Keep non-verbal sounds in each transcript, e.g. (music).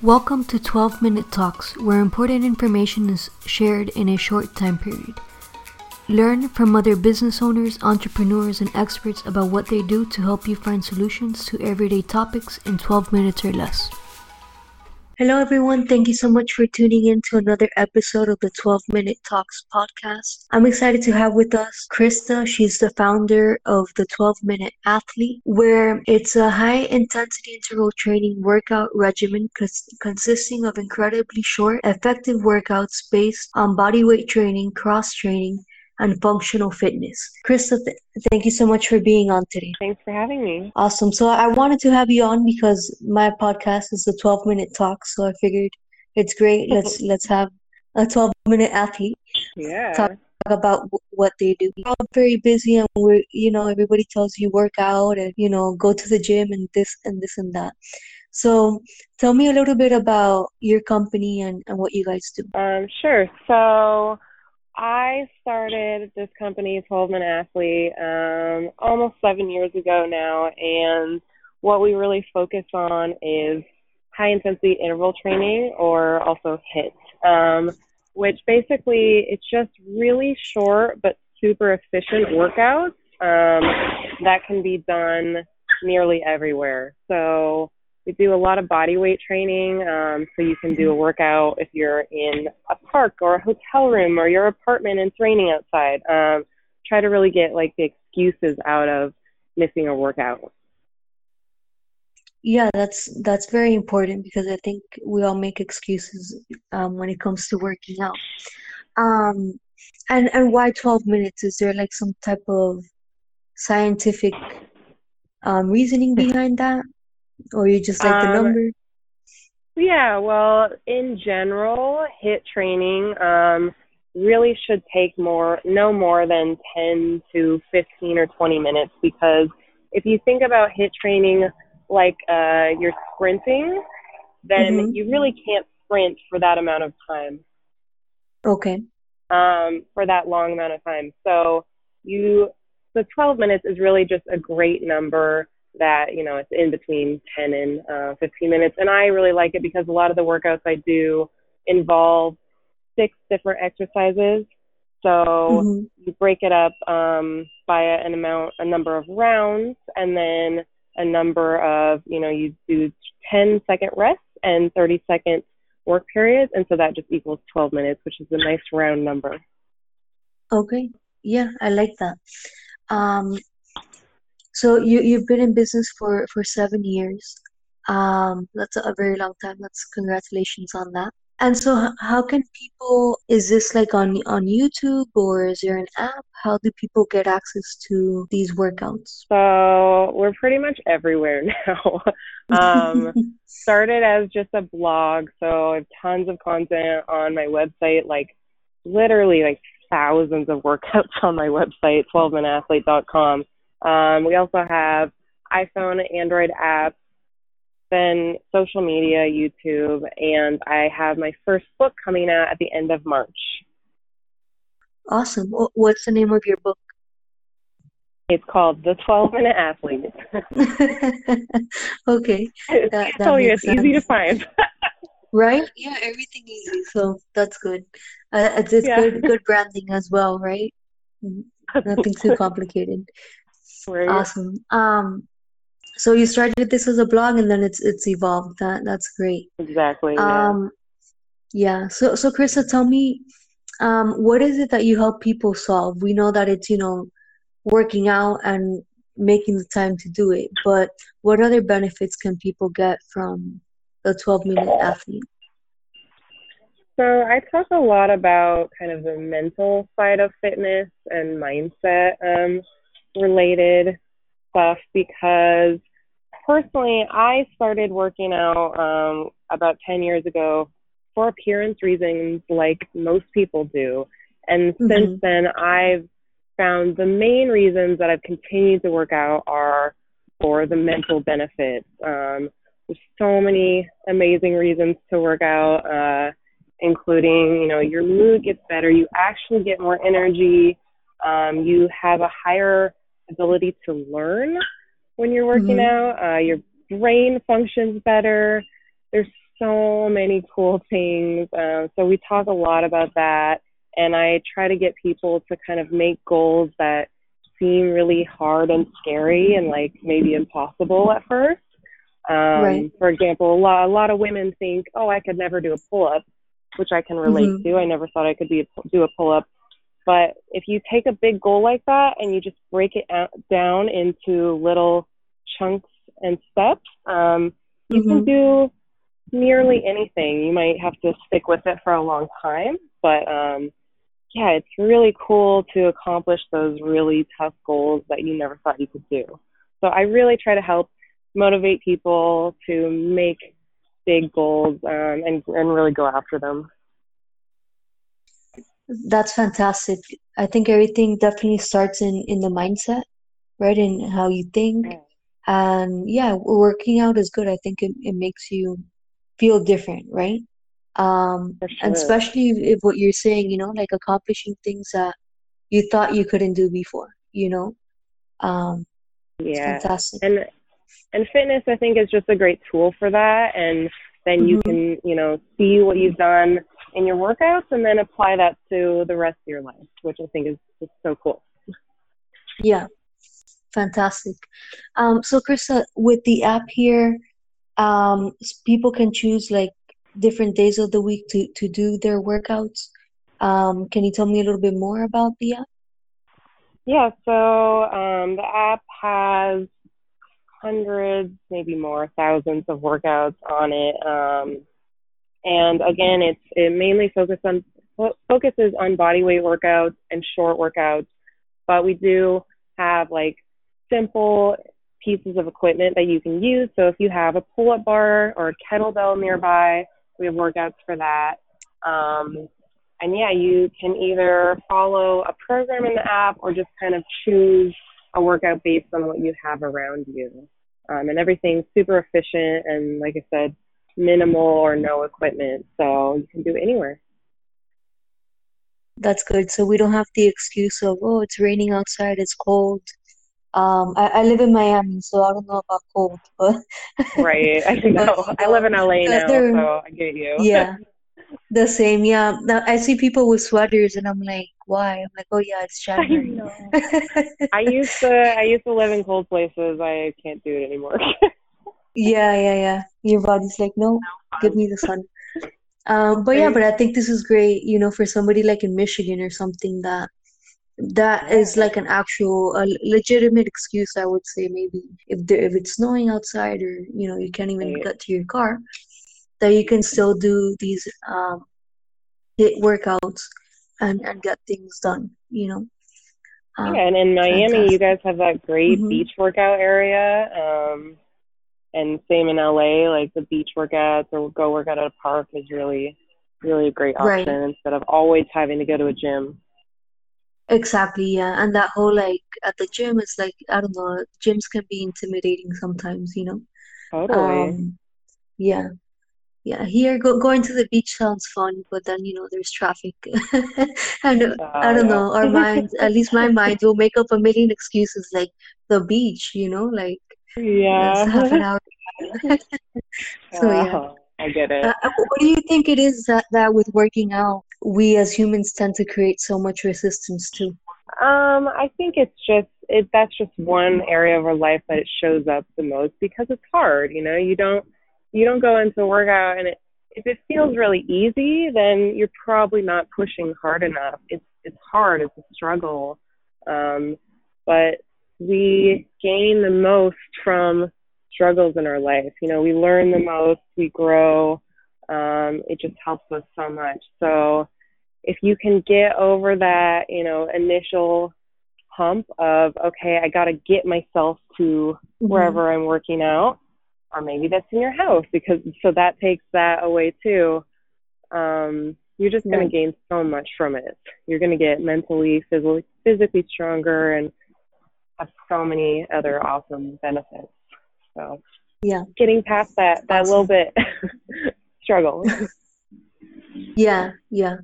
Welcome to 12 Minute Talks, where important information is shared in a short time period. Learn from other business owners, entrepreneurs, and experts about what they do to help you find solutions to everyday topics in 12 minutes or less. Hello, everyone. Thank you so much for tuning in to another episode of the 12 Minute Talks podcast. I'm excited to have with us Krista. She's the founder of the 12 Minute Athlete, where it's a high intensity interval training workout regimen cons- consisting of incredibly short, effective workouts based on bodyweight training, cross training, and functional fitness. Krista, th- thank you so much for being on today. Thanks for having me. Awesome. So I wanted to have you on because my podcast is a 12 minute talk. So I figured it's great. (laughs) Let's let's have a 12 minute athlete Yeah. talk about w- what they do. We're all very busy and we're, you know, everybody tells you work out and, you know, go to the gym and this and this and that. So tell me a little bit about your company and, and what you guys do. Um, sure. So I started this company, 12 Minute Athlete, um, almost seven years ago now, and what we really focus on is high intensity interval training, or also HIIT, um, which basically it's just really short but super efficient workouts um, that can be done nearly everywhere. So we do a lot of body weight training. Um, so you can do a workout if you're in a park or a hotel room or your apartment and it's raining outside. Um, try to really get like the excuses out of missing a workout. Yeah, that's that's very important because I think we all make excuses um, when it comes to working out. Um, and and why 12 minutes? Is there like some type of scientific um, reasoning behind that, or you just like the Um, number? Yeah, well, in general, HIIT training um, really should take more, no more than 10 to 15 or 20 minutes because if you think about HIIT training like uh, you're sprinting, then Mhm. you really can't sprint for that amount of time, Okay. um, for that long amount of time. So you, so 12 minutes is really just a great number that you know it's in between 10 and uh, 15 minutes and i really like it because a lot of the workouts i do involve six different exercises so Mhm. you break it up um, by an amount a number of rounds and then a number of you know you do 10 second rests and 30 second work periods and so that just equals 12 minutes which is a nice round number Okay. Yeah, I like that. Um, so you you've been in business for for seven years. Um, that's a very long time. That's congratulations on that. And so how can people, is this like on on YouTube or is there an app? How do people get access to these workouts? so we're pretty much everywhere (laughs) now um, (laughs) started as just a blog, so I have tons of content on my website, like literally like thousands of workouts (laughs) on my website, 12minuteathlete.com. Um, we also have iPhone, Android apps, then social media, YouTube, and I have my first book coming out at the end of March. Awesome. What's the name of your book? It's called The 12 Minute Athlete. (laughs) Okay, that that oh, yeah, it's easy to find. (laughs) Right? Yeah, everything easy. So that's good. Uh, it's Yeah. good good branding as well, right? Mhm. Nothing too (laughs) complicated. Right. Awesome. Um, so you started this as a blog and then it's it's evolved. That that's great. Exactly. Yeah. Um, yeah. So so Krista, tell me, um, what is it that you help people solve? We know that it's, you know, working out and making the time to do it, but what other benefits can people get from the 12 minute athlete? So I talk a lot about kind of the mental side of fitness and mindset um, related stuff because personally I started working out um, about 10 years ago for appearance reasons like most people do. And since Mhm. then I've found the main reasons that I've continued to work out are for the mental benefits. Um, there's so many amazing reasons to work out. Uh, including, you know, your mood gets better, you actually get more energy, um, you have a higher ability to learn when you're working Mhm. out, uh, your brain functions better. There's so many cool things. Um, so we talk a lot about that, and I try to get people to kind of make goals that seem really hard and scary and like maybe impossible at first. Um, right. For example, a lot, a lot of women think, oh, I could never do a pull up, which I can relate mm-hmm. to. I never thought I could be a, do a pull up. But if you take a big goal like that and you just break it out, down into little chunks and steps, um, you mm-hmm. can do nearly anything. You might have to stick with it for a long time, but um, yeah, it's really cool to accomplish those really tough goals that you never thought you could do. So I really try to help motivate people to make big goals um, and and really go after them. That's fantastic. I think everything definitely starts in in the mindset, right? In how you think. And yeah, working out is good. I think it, it makes you feel different, right? Um, sure. and especially if what you're saying, you know, like accomplishing things that you thought you couldn't do before, you know. Um, yeah, fantastic. And and fitness, I think, is just a great tool for that. And then you mm-hmm. can, you know, see what you've done in your workouts and then apply that to the rest of your life, which I think is, is so cool. Yeah, fantastic. Um, so, Krista, with the app here, um, people can choose like different days of the week to, to do their workouts. Um, can you tell me a little bit more about the app? Yeah, so um, the app has hundreds, maybe more, thousands of workouts on it. Um, and again, it's it mainly focuses on focuses on body weight workouts and short workouts, but we do have like simple pieces of equipment that you can use. So if you have a pull-up bar or a kettlebell nearby, we have workouts for that. Um, and yeah, you can either follow a program in the app or just kind of choose a workout based on what you have around you. Um, and everything's super efficient and, like I said, minimal or no equipment. So you can do it anywhere. That's good. So we don't have the excuse of, oh, it's raining outside, it's cold. Um, I, I live in Miami, so I don't know about cold, (laughs) but right. I (laughs) know. I live in LA now, so I get you. (laughs) Yeah, the same. Yeah. Now I see people with sweaters, and I'm like, why? I'm like, oh yeah, it's January. I, I used to I used to live in cold places. I can't do it anymore. Yeah, yeah, yeah. Your body's like, no, give me the sun. Um, but yeah, but I think this is great. You know, for somebody like in Michigan or something that that is like an actual a legitimate excuse i would say maybe if there, if it's snowing outside or you know you can't even get to your car that you can still do these um workouts and and get things done you know um, yeah and in miami fantastic. you guys have that great mm-hmm. beach workout area um and same in la like the beach workouts or go work out at a park is really really a great option right. instead of always having to go to a gym. Exactly yeah. And that whole like at the gym is like i don't know gyms can be intimidating sometimes you know? Totally. Um, yeah. Yeah here go, going to the beach sounds fun but then you know there's traffic. (laughs) And uh, i don't yeah. know our minds at least my mind will make up a million excuses like the beach you know? Like yeah. Half an hour. (laughs) So yeah. I get it. Uh, uh, what do you think it is that, that with working out we as humans tend to create so much resistance to? Um i think it's just it that's just one area of our life that it shows up the most because it's hard you know? You don't you don't go into a workout and it if it feels really easy, then you're probably not pushing hard enough. It's it's hard, it's a struggle. Um, but we gain the most from struggles in our life. You know, we learn the most, we grow. Um, it just helps us so much. So if you can get over that, you know, initial hump of okay, I got to get myself to mm-hmm. wherever I'm working out or maybe that's in your house because so that takes that away too. Um, you're just going to gain so much from it. You're going to get mentally, physically, physically stronger, and have so many other awesome benefits. So yeah, getting past that that awesome. little bit (laughs) struggle. (laughs) yeah, yeah.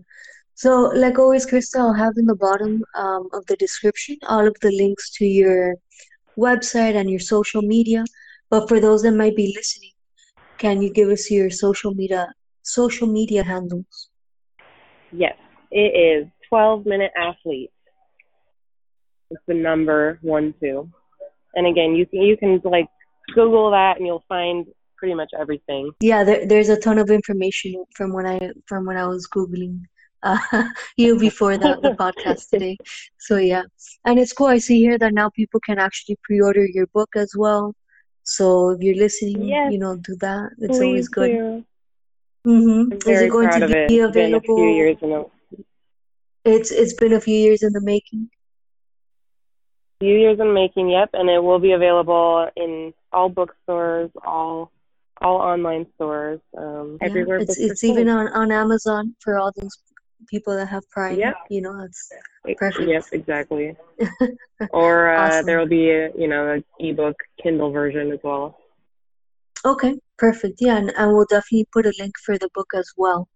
So, like always, Krista, I'll have in the bottom um, of the description all of the links to your website and your social media. But for those that might be listening, can you give us your social media social media handles? Yes, it is 12 Minute Athlete. It's the number one two. And again, you can you can like Google that and you'll find pretty much everything. Yeah, there, there's a ton of information from when I from when I was googling uh, (laughs) you before the, the podcast today. So yeah, and it's cool. I see here that now people can actually pre-order your book as well. So if you're listening, yes, you know, do that. It's always good. Do. Mm-hmm. Is it going to be it. available? Been a few years in the... It's it's been a few years in the making. Few years in making, yep, and it will be available in all bookstores, all all online stores, um, yeah, everywhere. It's it's even on on Amazon for all those people that have Prime. Yeah, you know that's perfect. Yes, exactly. (laughs) or uh, awesome. there will be a, you know an ebook Kindle version as well. Okay, perfect. Yeah, and, and we'll definitely put a link for the book as well.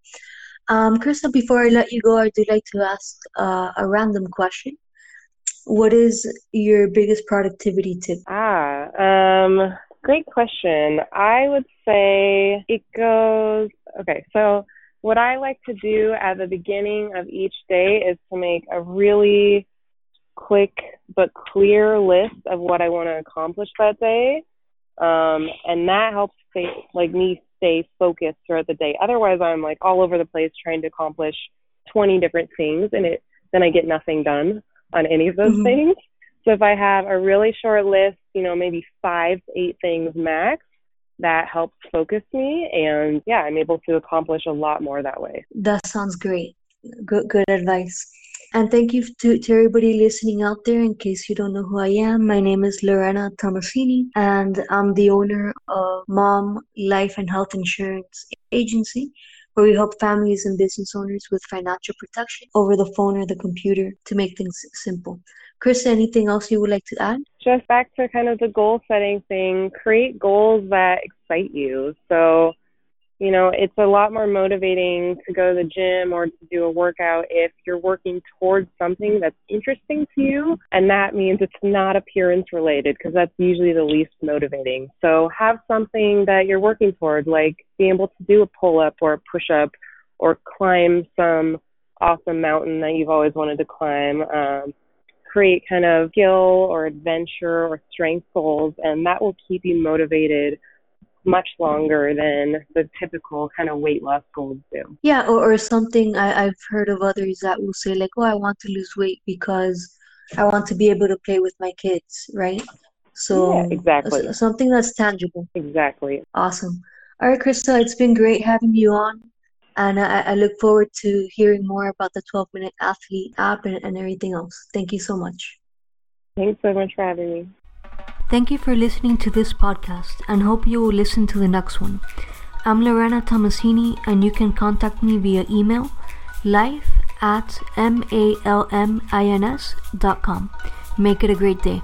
Um, Krista, before I let you go, I do like to ask uh, a random question. What is your biggest productivity tip? Ah, um, great question. I would say it goes okay. So, what I like to do at the beginning of each day is to make a really quick but clear list of what I want to accomplish that day um, and that helps stay like me stay focused throughout the day. Otherwise, I'm like all over the place trying to accomplish 20 different things, and it then I get nothing done on any of those mm-hmm. things. So if I have a really short list, you know, maybe five to eight things max, that helps focus me, and yeah, I'm able to accomplish a lot more that way. That sounds great. Good, good advice. And thank you to, to everybody listening out there. In case you don't know who I am, my name is Lorena Tomasini, and I'm the owner of Mom Life and Health Insurance Agency, where we help families and business owners with financial protection over the phone or the computer to make things simple. Chris, anything else you would like to add? Just back to kind of the goal setting thing, create goals that excite you. So, you know, it's a lot more motivating to go to the gym or to do a workout if you're working towards something that's interesting to you. And that means it's not appearance related because that's usually the least motivating. So have something that you're working toward, like being able to do a pull up or a push up or climb some awesome mountain that you've always wanted to climb. Um, create kind of skill or adventure or strength goals, and that will keep you motivated much longer than the typical kind of weight loss goals do. Yeah, or, or something I, I've heard of others that will say like, oh, I want to lose weight because I want to be able to play with my kids, right? So yeah, exactly something that's tangible. Exactly. Awesome. All right, Krista, it's been great having you on. And I, I look forward to hearing more about the 12 Minute Athlete app and, and everything else. Thank you so much. Thanks so much for having me. Thank you for listening to this podcast and hope you will listen to the next one. I'm Lorena Tomasini and you can contact me via email life at malmins.com. Make it a great day.